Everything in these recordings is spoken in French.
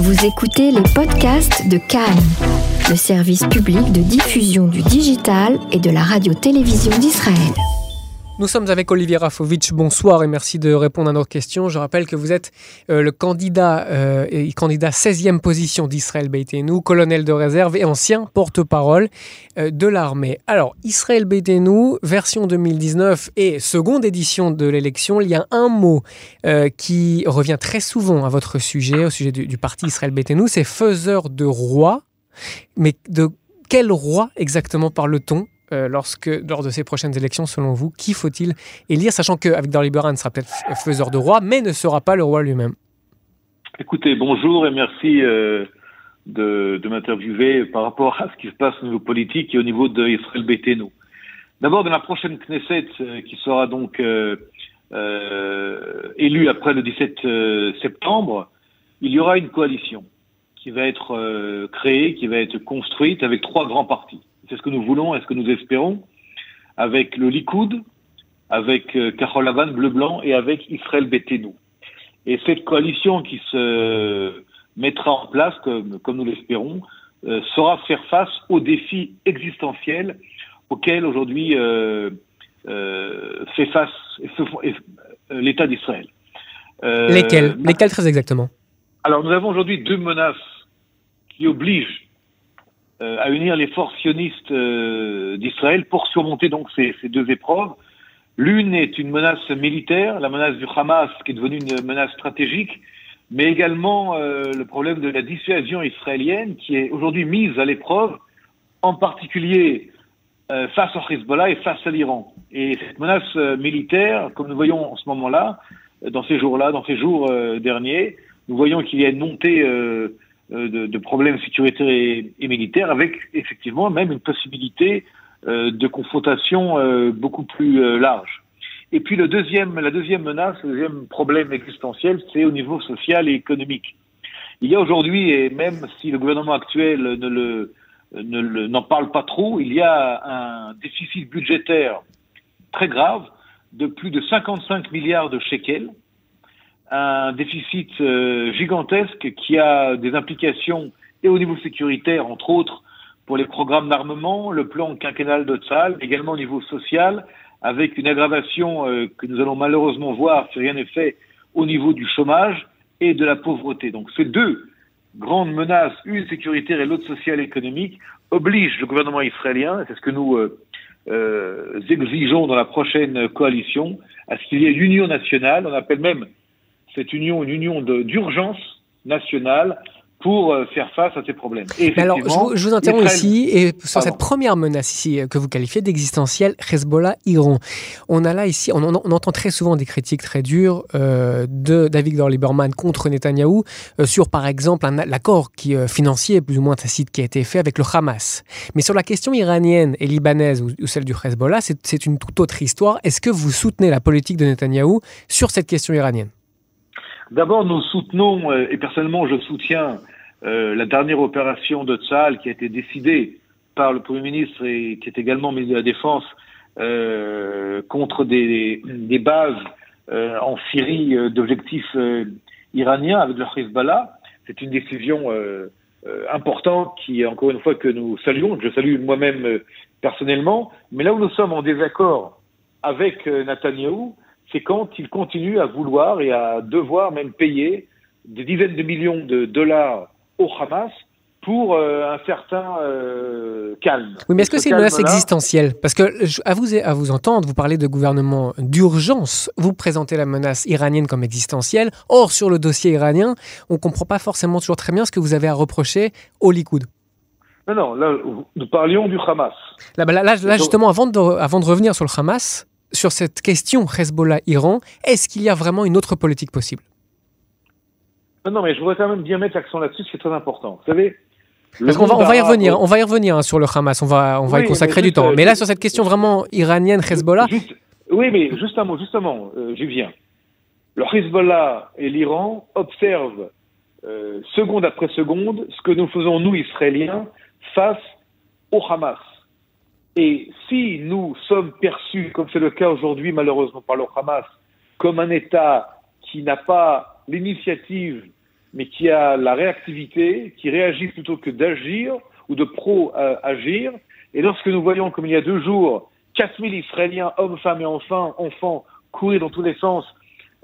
Vous écoutez les podcasts de Cannes, le service public de diffusion du digital et de la radio-télévision d'Israël. Nous sommes avec Olivier Rafovitch. Bonsoir et merci de répondre à nos questions. Je rappelle que vous êtes euh, le candidat, euh, candidat 16e position d'Israël Beitenu, colonel de réserve et ancien porte-parole euh, de l'armée. Alors, Israël Beitenu, version 2019 et seconde édition de l'élection, il y a un mot qui revient très souvent à votre sujet, au sujet du, du parti Israël Beitenu, c'est faiseur de roi. Mais de quel roi exactement parle-t-on? Euh, lorsque, lors de ces prochaines élections, selon vous, qui faut-il élire, sachant qu'avec Liberan sera peut-être faiseur de roi, mais ne sera pas le roi lui-même? Écoutez, bonjour et merci euh, de, m'interviewer par rapport à ce qui se passe au niveau politique et au niveau de Israël. D'abord, dans la prochaine Knesset, euh, qui sera donc élue après le 17 septembre, il y aura une coalition qui va être créée, qui va être construite avec trois grands partis c'est ce que nous voulons et ce que nous espérons, avec le Likoud, avec euh, Carole Lavan, bleu-blanc, et avec Israël Betenu. Et cette coalition qui se mettra en place, comme, comme nous l'espérons, euh, saura faire face aux défis existentiels auxquels aujourd'hui euh, euh fait face l'État d'Israël. lesquels? Lesquels très exactement? Alors nous avons aujourd'hui deux menaces qui obligent à unir les forces sionistes euh, d'Israël pour surmonter donc ces, ces deux épreuves. L'une est une menace militaire, la menace du Hamas, qui est devenue une menace stratégique, mais également euh, le problème de la dissuasion israélienne, qui est aujourd'hui mise à l'épreuve, en particulier face au Hezbollah et face à l'Iran. Et cette menace militaire, comme nous voyons en ce moment-là, dans ces jours-là, dans ces jours derniers, nous voyons qu'il y a une montée euh, de, de, problèmes sécuritaires et, militaires, avec effectivement même une possibilité euh, de confrontation euh, beaucoup plus large. Et puis le deuxième, la deuxième menace, le deuxième problème existentiel, c'est au niveau social et économique. Il y a aujourd'hui, et même si le gouvernement actuel n'en parle pas trop, il y a un déficit budgétaire très grave de plus de 55 milliards de shekels, un déficit euh, gigantesque qui a des implications et au niveau sécuritaire, entre autres, pour les programmes d'armement, le plan quinquennal de Tzal, également au niveau social, avec une aggravation euh, que nous allons malheureusement voir si rien n'est fait au niveau du chômage et de la pauvreté. Donc ces deux grandes menaces, une sécuritaire et l'autre sociale et économique, obligent le gouvernement israélien, c'est ce que nous euh, euh, exigeons dans la prochaine coalition, à ce qu'il y ait une union nationale, on appelle même cette union, une union d'urgence nationale pour euh, faire face à ces problèmes. alors, je vous, interromps ici, et sur cette première menace ici euh, que vous qualifiez d'existentielle, Hezbollah-Iran. On a là ici, on, entend très souvent des critiques très dures euh, de David Lieberman contre Netanyahou sur, par exemple, l'accord qui financier plus ou moins tacite qui a été fait avec le Hamas. Mais sur la question iranienne et libanaise ou, ou celle du Hezbollah, c'est une toute autre histoire. Est-ce que vous soutenez la politique de Netanyahou sur cette question iranienne? D'abord, nous soutenons, euh, et personnellement je soutiens euh, la dernière opération de Tzal qui a été décidée par le Premier ministre et qui est également mise à la défense euh, contre des, des bases euh, en Syrie euh, d'objectifs iraniens avec le Hezbollah. C'est une décision importante qui, encore une fois, que nous saluons. Je salue moi-même personnellement. Mais là où nous sommes en désaccord avec Netanyahou, c'est quand il continue à vouloir et à devoir même payer des dizaines de millions de dollars au Hamas pour euh, un certain euh, calme. Oui, mais est-ce que c'est une menace existentielle? Parce que à vous, à vous entendre, vous parlez de gouvernement d'urgence, vous présentez la menace iranienne comme existentielle. Or, sur le dossier iranien, on ne comprend pas forcément toujours très bien ce que vous avez à reprocher au Likoud. Non, non, là, nous parlions du Hamas. Là, bah, là, là justement, avant de, avant de revenir sur le Hamas, sur cette question Hezbollah-Iran, est-ce qu'il y a vraiment une autre politique possible? Non, mais je voudrais quand même bien mettre l'accent là-dessus, c'est très important. Vous savez, parce qu'on va, on va y revenir, on va y revenir hein, sur le Hamas, on va, on va y consacrer du temps. Mais là, sur cette question vraiment iranienne, Hezbollah. oui, mais justement, justement, euh, j'y viens. Le Hezbollah et l'Iran observent euh, seconde après seconde ce que nous faisons, nous, Israéliens, face au Hamas. Et si nous sommes perçus, comme c'est le cas aujourd'hui malheureusement par le Hamas, comme un État qui n'a pas l'initiative mais qui a la réactivité, qui réagit plutôt que d'agir ou de pro-agir. Et lorsque nous voyons, comme il y a deux jours, 4000 Israéliens, hommes, femmes et enfants, enfants courir dans tous les sens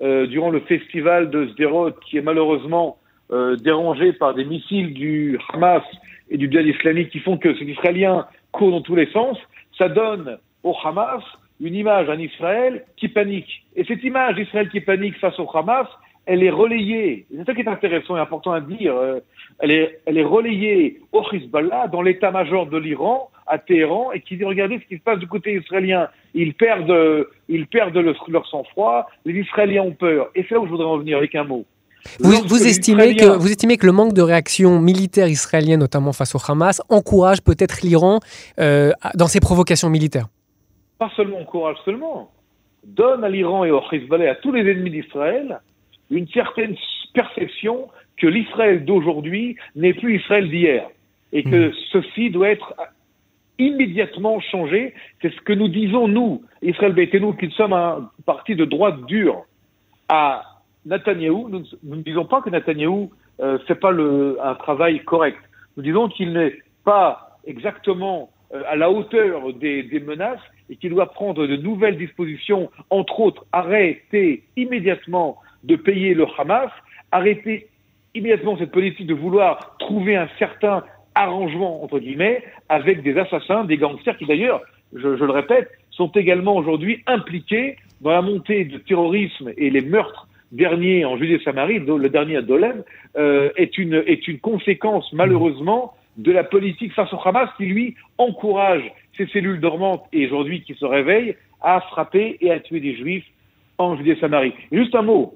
euh, durant le festival de Sderot, qui est malheureusement euh, dérangé par des missiles du Hamas et du Djihad islamique qui font que ces Israéliens courent dans tous les sens, ça donne au Hamas une image en Israël qui panique. Et cette image d'Israël qui panique face au Hamas, elle est relayée, c'est ça qui est intéressant et important à dire, euh, elle, est, elle est relayée au Hezbollah, dans l'état-major de l'Iran, à Téhéran, et qui dit, regardez ce qui se passe du côté israélien, ils perdent, ils perdent leur sang-froid, les Israéliens ont peur. Et c'est là où je voudrais en venir avec un mot. Vous, vous, estimez que, vous estimez que le manque de réaction militaire israélienne, notamment face au Hamas, encourage peut-être l'Iran euh, dans ses provocations militaires? Pas seulement encourage seulement, donne à l'Iran et au Hezbollah, à tous les ennemis d'Israël, une certaine perception que l'Israël d'aujourd'hui n'est plus Israël d'hier et que hmm. ceci doit être immédiatement changé. C'est ce que nous disons, nous, Israël nous qui sommes un parti de droite dure à Netanyahou. Nous, ne disons pas que Netanyahou ne euh, fait pas un travail correct. Nous disons qu'il n'est pas exactement euh, à la hauteur des, menaces et qu'il doit prendre de nouvelles dispositions, entre autres arrêter immédiatement de payer le Hamas, arrêter immédiatement cette politique de vouloir trouver un certain arrangement, entre guillemets, avec des assassins, des gangsters qui d'ailleurs, je, le répète, sont également aujourd'hui impliqués dans la montée du terrorisme et les meurtres derniers en Judée-Samarie, le dernier à Dolem, euh, est, une, est une conséquence malheureusement de la politique face au Hamas qui, lui, encourage ces cellules dormantes et aujourd'hui qui se réveillent à frapper et à tuer des juifs en Judée-Samarie. Juste un mot,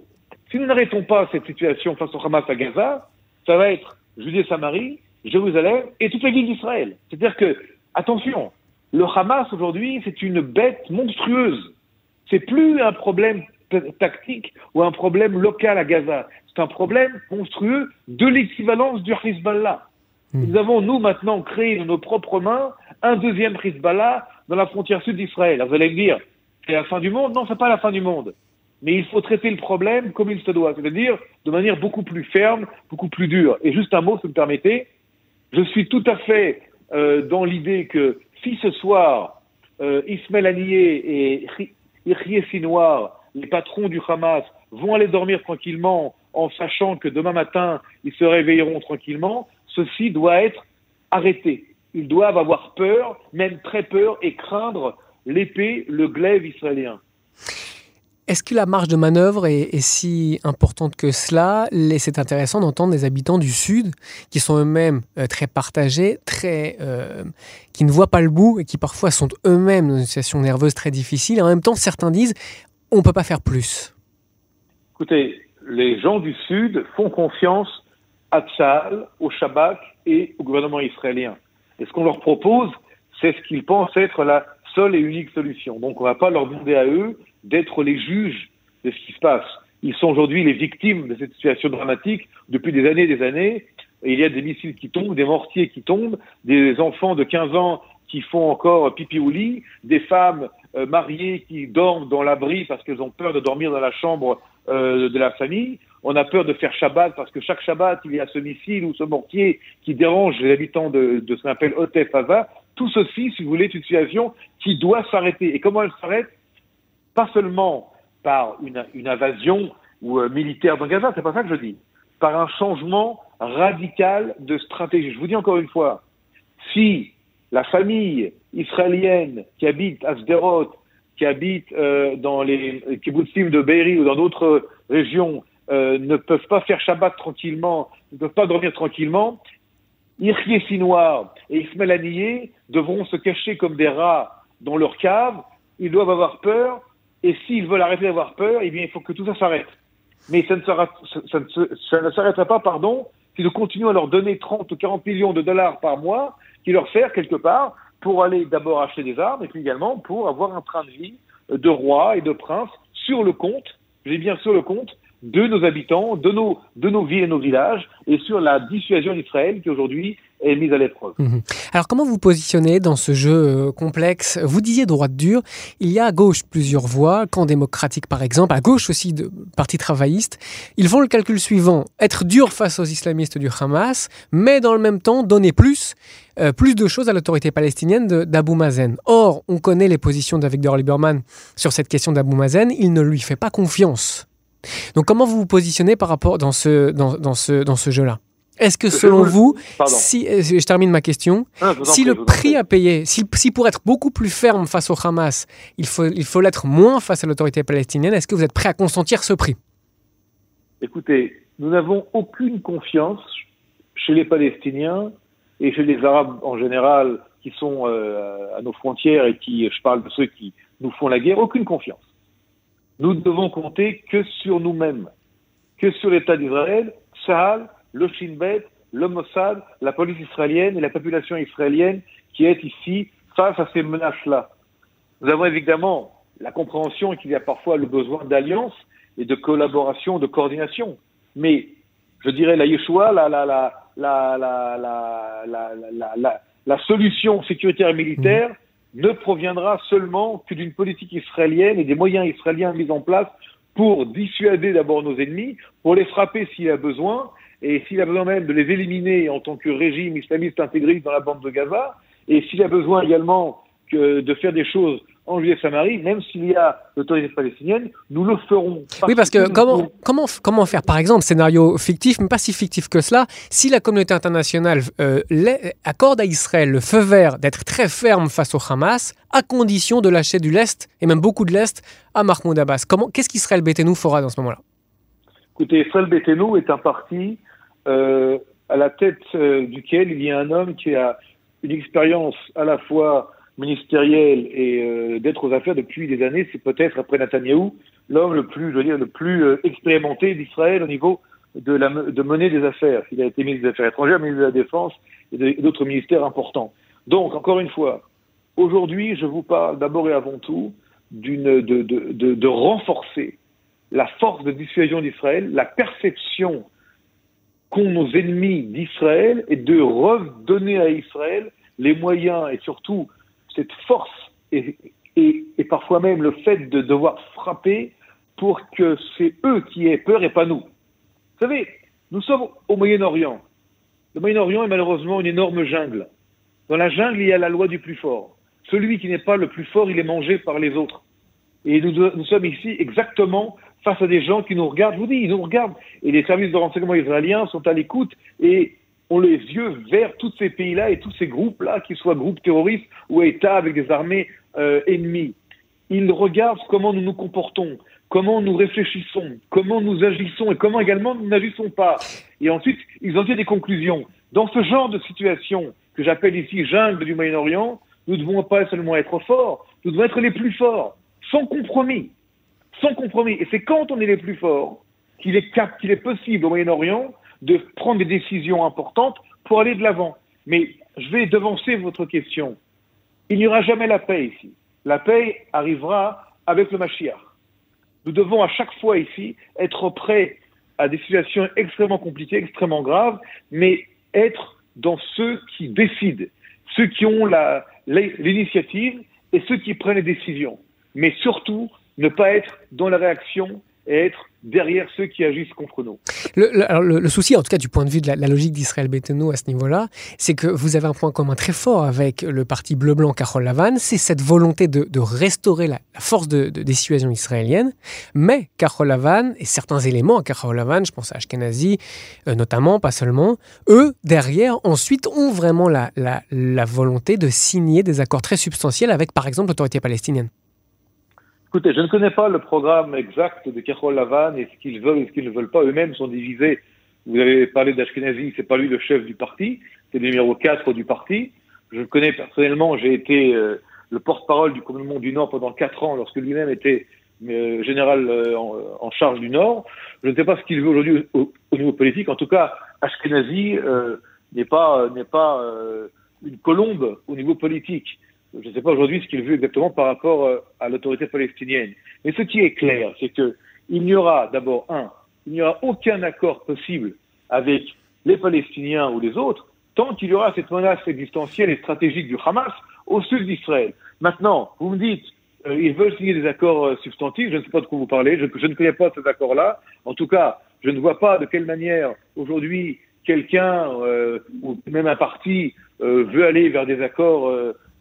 si nous n'arrêtons pas cette situation face au Hamas à Gaza, ça va être Judée-Samarie, Jérusalem et toutes les villes d'Israël. C'est-à-dire que, attention, le Hamas aujourd'hui, c'est une bête monstrueuse. C'est plus un problème tactique ou un problème local à Gaza. C'est un problème monstrueux de l'équivalence du Hezbollah. Hmm. Nous avons, nous, maintenant, créé de nos propres mains un deuxième Hezbollah dans la frontière sud d'Israël. Vous allez me dire, c'est la fin du monde? Non, c'est pas la fin du monde mais il faut traiter le problème comme il se doit, c'est-à-dire de manière beaucoup plus ferme, beaucoup plus dure. Et juste un mot, si vous me permettez, je suis tout à fait euh, dans l'idée que si ce soir, euh, Ismaël Haniyeh et Yahya Sinwar, les patrons du Hamas, vont aller dormir tranquillement en sachant que demain matin, ils se réveilleront tranquillement, ceci doit être arrêté. Ils doivent avoir peur, même très peur, et craindre l'épée, le glaive israélien. Est-ce que la marge de manœuvre est, si importante que cela? C'est intéressant d'entendre des habitants du Sud qui sont eux-mêmes euh, très partagés, très, euh, qui ne voient pas le bout et qui parfois sont eux-mêmes dans une situation nerveuse très difficile. En même temps, certains disent on ne peut pas faire plus. Écoutez, les gens du Sud font confiance à Tzal, au Shabbat et au gouvernement israélien. Et ce qu'on leur propose, c'est ce qu'ils pensent être la seule et unique solution. Donc on ne va pas leur demander à eux d'être les juges de ce qui se passe. Ils sont aujourd'hui les victimes de cette situation dramatique depuis des années et des années. il y a des missiles qui tombent, des mortiers qui tombent, des enfants de 15 ans qui font encore pipi au lit, des femmes mariées qui dorment dans l'abri parce qu'elles ont peur de dormir dans la chambre euh, de la famille. On a peur de faire Shabbat parce que chaque Shabbat, il y a ce missile ou ce mortier qui dérange les habitants de, ce qu'on appelle Otef Ava. Tout ceci, si vous voulez, est une situation qui doit s'arrêter. Et comment elle s'arrête? Pas seulement par une, invasion euh, militaire dans Gaza, c'est pas ça que je dis, par un changement radical de stratégie. Je vous dis encore une fois, si la famille israélienne qui habite à Sderot, qui habite euh, dans les kibbutzim de Beiri ou dans d'autres régions, euh, ne peuvent pas faire Shabbat tranquillement, ne peuvent pas dormir tranquillement, Irchie Sinoir et Ismaël Haniyeh devront se cacher comme des rats dans leur cave, ils doivent avoir peur. Et s'ils veulent arrêter d'avoir peur, eh bien, il faut que tout ça s'arrête. Mais ça ne, s'arrêtera pas, pardon, si nous continuons à leur donner 30 ou 40 millions de dollars par mois, qui leur sert quelque part pour aller d'abord acheter des armes et puis également pour avoir un train de vie de roi et de prince sur le compte, j'ai bien sur le compte de nos habitants, de nos, de nos villes et nos villages, et sur la dissuasion d'Israël qui aujourd'hui est mise à l'épreuve. Mhm. Alors comment vous positionnez dans ce jeu euh, complexe? Vous disiez droite dure, il y a à gauche plusieurs voix, camp démocratique par exemple, à gauche aussi de parti travailliste. Ils font le calcul suivant, être dur face aux islamistes du Hamas, mais dans le même temps donner plus, euh, plus de choses à l'autorité palestinienne d'Abu Mazen. Or, on connaît les positions d'Avigdor Lieberman sur cette question d'Abu Mazen, il ne lui fait pas confiance. Donc comment vous vous positionnez par rapport dans ce, dans, dans ce, dans ce jeu-là? Est-ce que selon vous, si, euh, je termine ma question, si le prix à payer, si, si, pour être beaucoup plus ferme face au Hamas, il faut il faut l'être moins face à l'autorité palestinienne, est-ce que vous êtes prêt à consentir ce prix? Écoutez, nous n'avons aucune confiance chez les Palestiniens et chez les Arabes en général qui sont euh, à nos frontières et qui, je parle de ceux qui nous font la guerre, aucune confiance. Nous ne devons compter que sur nous-mêmes, que sur l'État d'Israël, Sahel, le Shin Bet, le Mossad, la police israélienne et la population israélienne qui est ici face à ces menaces-là. Nous avons évidemment la compréhension qu'il y a parfois le besoin d'alliance et de collaboration, de coordination. Mais je dirais la Yeshua, la, la, la, la, la, la, la, la, la solution sécuritaire et militaire ne proviendra seulement que d'une politique israélienne et des moyens israéliens mis en place pour dissuader d'abord nos ennemis, pour les frapper s'il a besoin, et s'il a besoin même de les éliminer en tant que régime islamiste intégriste dans la bande de Gaza, et s'il a besoin également que de faire des choses en Judée-Samarie, même s'il y a l'autorité palestinienne, nous le ferons. Oui, parce que comment, comment, comment faire, par exemple, scénario fictif, mais pas si fictif que cela, si la communauté internationale euh, accorde à Israël le feu vert d'être très ferme face au Hamas, à condition de lâcher du lest, et même beaucoup de l'est, à Mahmoud Abbas. Qu'est-ce qu'Israël Bétenou fera dans ce moment-là? Écoutez, Israël Bétenou est un parti euh, à la tête euh, duquel il y a un homme qui a une expérience à la fois ministérielle et euh, d'être aux affaires depuis des années, c'est peut-être après Netanyahou l'homme le plus, je veux dire, le plus expérimenté d'Israël au niveau de, la, de mener des affaires. Il a été ministre des Affaires étrangères, ministre de la Défense et d'autres ministères importants. Donc, encore une fois, aujourd'hui, je vous parle d'abord et avant tout de, de, de, de renforcer la force de dissuasion d'Israël, la perception qu'ont nos ennemis d'Israël et de redonner à Israël les moyens et surtout cette force et, parfois même le fait de devoir frapper pour que c'est eux qui aient peur et pas nous. Vous savez, nous sommes au Moyen-Orient. Le Moyen-Orient est malheureusement une énorme jungle. Dans la jungle, il y a la loi du plus fort. Celui qui n'est pas le plus fort, il est mangé par les autres. Et nous, nous sommes ici exactement face à des gens qui nous regardent. Je vous dis, ils nous regardent. Et les services de renseignement israéliens sont à l'écoute et ont les yeux vers tous ces pays-là et tous ces groupes-là, qu'ils soient groupes terroristes ou États avec des armées euh, ennemies. Ils regardent comment nous nous comportons, comment nous réfléchissons, comment nous agissons et comment également nous n'agissons pas. Et ensuite, ils ont fait des conclusions. Dans ce genre de situation que j'appelle ici jungle du Moyen-Orient, nous ne devons pas seulement être forts, nous devons être les plus forts, sans compromis sans compromis. Et c'est quand on est les plus forts qu'il est, qu'il est possible au Moyen-Orient de prendre des décisions importantes pour aller de l'avant. Mais je vais devancer votre question. Il n'y aura jamais la paix ici. La paix arrivera avec le Mashiach. Nous devons à chaque fois ici être prêts à des situations extrêmement compliquées, extrêmement graves, mais être dans ceux qui décident, ceux qui ont l'initiative et ceux qui prennent les décisions. Mais surtout, ne pas être dans la réaction et être derrière ceux qui agissent contre nous. Le, souci, en tout cas du point de vue de la, logique d'Israël Beteno à ce niveau-là, c'est que vous avez un point commun très fort avec le parti bleu-blanc Carole Lavan, c'est cette volonté de, restaurer la, force de, dissuasion israélienne, mais Carole Lavan et certains éléments à Carole Lavan, je pense à Ashkenazi euh, notamment, pas seulement, eux, derrière, ensuite, ont vraiment la, la volonté de signer des accords très substantiels avec, par exemple, l'autorité palestinienne. Écoutez, je ne connais pas le programme exact de Kechol Lavan et ce qu'ils veulent et ce qu'ils ne veulent pas. Eux-mêmes sont divisés. Vous avez parlé d'Ashkenazi, c'est pas lui le chef du parti, c'est le numéro 4 du parti. Je le connais personnellement, j'ai été euh, le porte-parole du gouvernement du Nord pendant 4 ans lorsque lui-même était euh, général euh, en, charge du Nord. Je ne sais pas ce qu'il veut aujourd'hui au, niveau politique. En tout cas, Ashkenazi n'est pas, n'est pas une colombe au niveau politique. Je ne sais pas aujourd'hui ce qu'il veut exactement par rapport euh, à l'autorité palestinienne. Mais ce qui est clair, c'est que il n'y aura d'abord un il n'y aura aucun accord possible avec les Palestiniens ou les autres tant qu'il y aura cette menace existentielle et stratégique du Hamas au sud d'Israël. Maintenant, vous me dites, euh, ils veulent signer des accords euh, substantifs, je ne sais pas de quoi vous parlez, je, ne connais pas ces accords-là. En tout cas, je ne vois pas de quelle manière aujourd'hui quelqu'un euh, ou même un parti veut aller vers des accords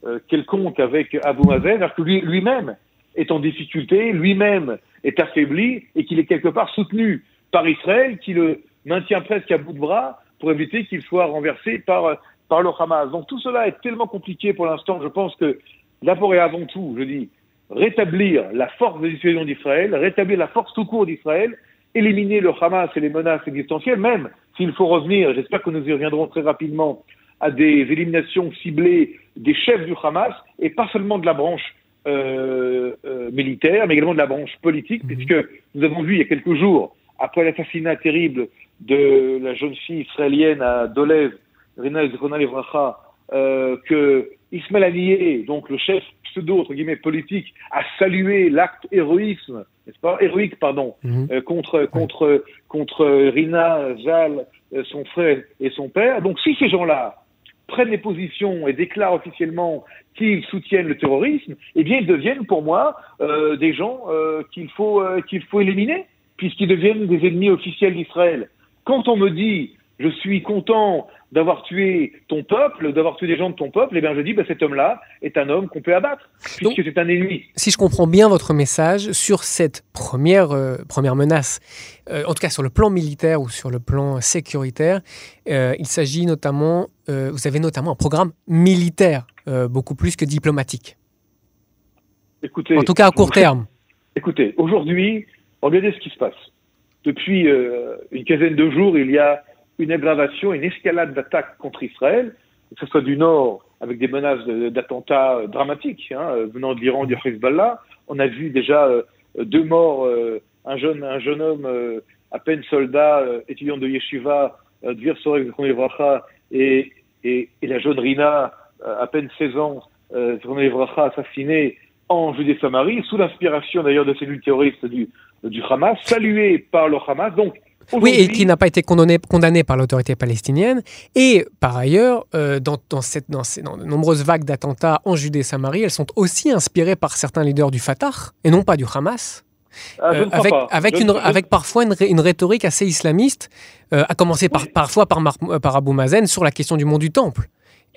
euh, quelconques avec Abou Mazen, alors que lui- lui-même est en difficulté, lui-même est affaibli et qu'il est quelque part soutenu par Israël qui le maintient presque à bout de bras pour éviter qu'il soit renversé par, par le Hamas. Donc tout cela est tellement compliqué pour l'instant, je pense que d'abord et avant tout, je dis, rétablir la force de dissuasion d'Israël, rétablir la force tout court d'Israël, éliminer le Hamas et les menaces existentielles, même s'il faut revenir, j'espère que nous y reviendrons très rapidement, à des éliminations ciblées des chefs du Hamas, et pas seulement de la branche euh, euh, militaire, mais également de la branche politique, Mhm. puisque nous avons vu il y a quelques jours, après l'assassinat terrible de la jeune fille israélienne à Dolev, Rina Zichrona Levracha, euh, que Ismaël Haniyeh, donc le chef pseudo, entre guillemets, politique, a salué l'acte héroïsme, n'est-ce pas, héroïque, pardon, Mhm. euh, contre, contre, contre Rina, Zal, son frère et son père. Donc si ces gens-là prennent des positions et déclarent officiellement qu'ils soutiennent le terrorisme, eh bien ils deviennent pour moi euh, des gens euh, qu'il faut, euh, qu'il faut éliminer, puisqu'ils deviennent des ennemis officiels d'Israël. Quand on me dit je suis content d'avoir tué ton peuple, d'avoir tué des gens de ton peuple, eh bien je dis bah, cet homme-là est un homme qu'on peut abattre, puisque c'est un ennemi. Si je comprends bien votre message sur cette première, euh, première menace, euh, en tout cas sur le plan militaire ou sur le plan sécuritaire, euh, il s'agit notamment, vous avez notamment un programme militaire, beaucoup plus que diplomatique. Écoutez, En tout cas à court terme. Écoutez, aujourd'hui, regardez ce qui se passe. Depuis une quinzaine de jours, il y a une aggravation, une escalade d'attaques contre Israël, que ce soit du nord avec des menaces de- d'attentats euh, dramatiques hein, euh, venant de l'Iran, du Hezbollah. On a vu déjà euh, deux morts, euh, un jeune un jeune homme euh, à peine soldat, euh, étudiant de yeshiva, euh, Dvir Sorek Livracha, et, et, et la jeune Rina, euh, à peine 16 ans, euh, Zichron Livracha, assassinée en Judée-Samarie, sous l'inspiration d'ailleurs de cellules terroristes du, du Hamas, saluée par le Hamas. Donc, Oui, et qui n'a pas été condamné, condamné par l'autorité palestinienne. Et par ailleurs, euh, dans, dans, cette, dans, ces, dans de nombreuses vagues d'attentats en Judée-Samarie, elles sont aussi inspirées par certains leaders du Fatah, et non pas du Hamas. Ah, Euh, avec, pas. avec, Je une, ne- je- avec parfois une, rhétorique assez islamiste, euh, à commencer par, Oui. parfois par, Mar- par Abou Mazen sur la question du mont du Temple.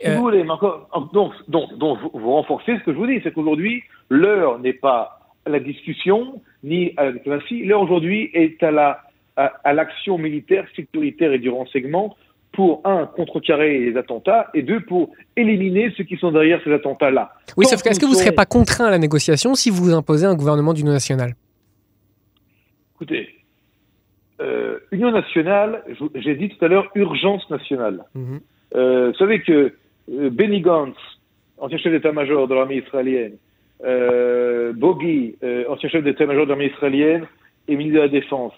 Si vous voulez, encore, donc, donc, donc vous, vous renforcez ce que je vous dis, c'est qu'aujourd'hui, l'heure n'est pas à la discussion ni à la diplomatie, l'heure aujourd'hui est à la à, à l'action militaire, sécuritaire et du renseignement pour un contrecarrer les attentats et deux pour éliminer ceux qui sont derrière ces attentats-là. oui, Tant sauf que est-ce que vous ne serez pas contraint à la négociation si vous imposez un gouvernement d'union nationale? Écoutez, euh, Union nationale, j'ai dit tout à l'heure urgence nationale. Mhm. Euh, vous savez que euh, Benny Gantz, ancien chef d'état-major de l'armée israélienne, Bogi, ancien chef d'état-major de l'armée israélienne et ministre de la Défense,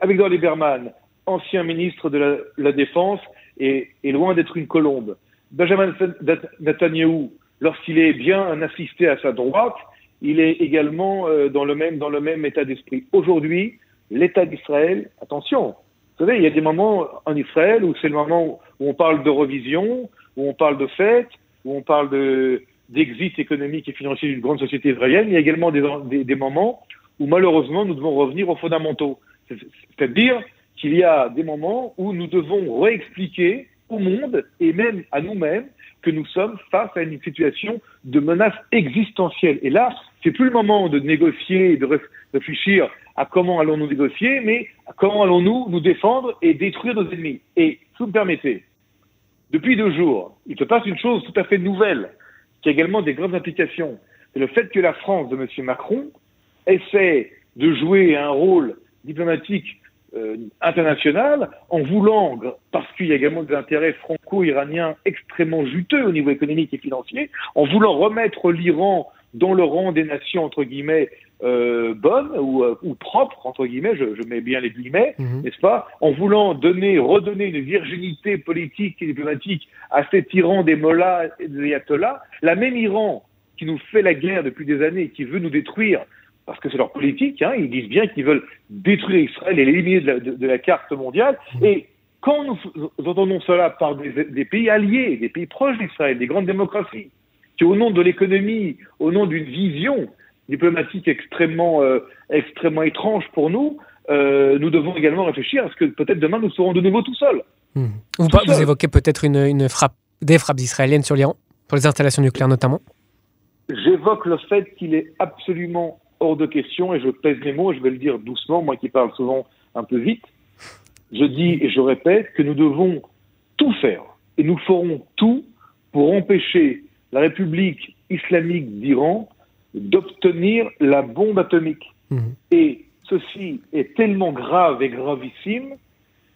Avigdor Lieberman, ancien ministre de la, la Défense et, et loin d'être une colombe, Benjamin Netan- Netanyahu, lorsqu'il est bien assisté à sa droite, il est également euh, dans, le même, dans le même état d'esprit. Aujourd'hui, l'État d'Israël, attention, vous savez, il y a des moments en Israël où c'est le moment où on parle d'Eurovision, où on parle de fête, où on parle de d'exit économique et financier d'une grande société israélienne. Il y a également des, des, des moments où malheureusement nous devons revenir aux fondamentaux. C'est- C'est-à-dire qu'il y a des moments où nous devons réexpliquer au monde et même à nous-mêmes que nous sommes face à une situation de menace existentielle. Et là, c'est plus le moment de négocier et de réf- réfléchir à comment allons-nous négocier, mais à comment allons-nous nous défendre et détruire nos ennemis. Et, si vous me permettez, depuis deux jours, il se passe une chose tout à fait nouvelle, qui a également des grandes implications. C'est le fait que la France de M. Macron essaie de jouer un rôle diplomatique euh, international en voulant, parce qu'il y a également des intérêts franco-iraniens extrêmement juteux au niveau économique et financier, en voulant remettre l'Iran dans le rang des nations, entre guillemets, euh, bonnes ou, euh, ou propres, entre guillemets, je, je mets bien les guillemets, Mhm. n'est-ce pas, en voulant donner, redonner une virginité politique et diplomatique à cet Iran des mollahs et des ayatollahs, la même Iran qui nous fait la guerre depuis des années, qui veut nous détruire parce que c'est leur politique, hein, ils disent bien qu'ils veulent détruire Israël et l'éliminer de, la carte mondiale. Mmh. Et quand nous, entendons cela par des, pays alliés, des pays proches d'Israël, des grandes démocraties, qui au nom de l'économie, au nom d'une vision diplomatique extrêmement, euh, extrêmement étrange pour nous, euh, nous devons également réfléchir à ce que peut-être demain nous serons de nouveau tout seuls. Mmh. Vous, vous évoquez peut-être une, une frappe, des frappes israéliennes sur l'Iran, pour les installations nucléaires notamment? J'évoque le fait qu'il est absolument hors de question, et je pèse mes mots, et je vais le dire doucement, moi qui parle souvent un peu vite, je dis et je répète que nous devons tout faire, et nous ferons tout pour empêcher la République islamique d'Iran d'obtenir la bombe atomique. Mmh. Et ceci est tellement grave et gravissime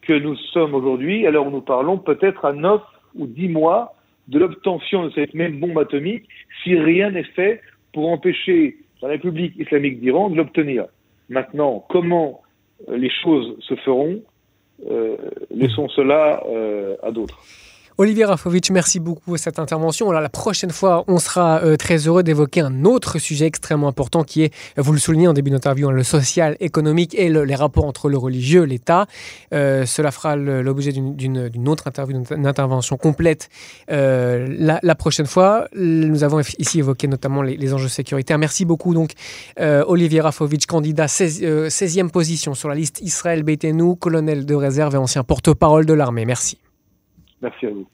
que nous sommes aujourd'hui, alors nous parlons, peut-être à 9 ou 10 mois de l'obtention de cette même bombe atomique si rien n'est fait pour empêcher la République islamique d'Iran de l'obtenir. Maintenant, comment euh, les choses se feront, euh, laissons cela euh, à d'autres. Olivier Rafovitch, merci beaucoup pour cette intervention. La prochaine fois, on sera euh, très heureux d'évoquer un autre sujet extrêmement important qui est, vous le soulignez en début d'interview, hein, le social, économique et les rapports entre le religieux, l'État. Euh, cela fera l'objet d'une autre interview, d'une intervention complète euh, la, prochaine fois. Nous avons ici évoqué notamment les, enjeux sécuritaires. Merci beaucoup donc Olivier Rafovitch, candidat 16, e position sur la liste Israël Bétenou, colonel de réserve et ancien porte-parole de l'armée. Merci. Merci à vous.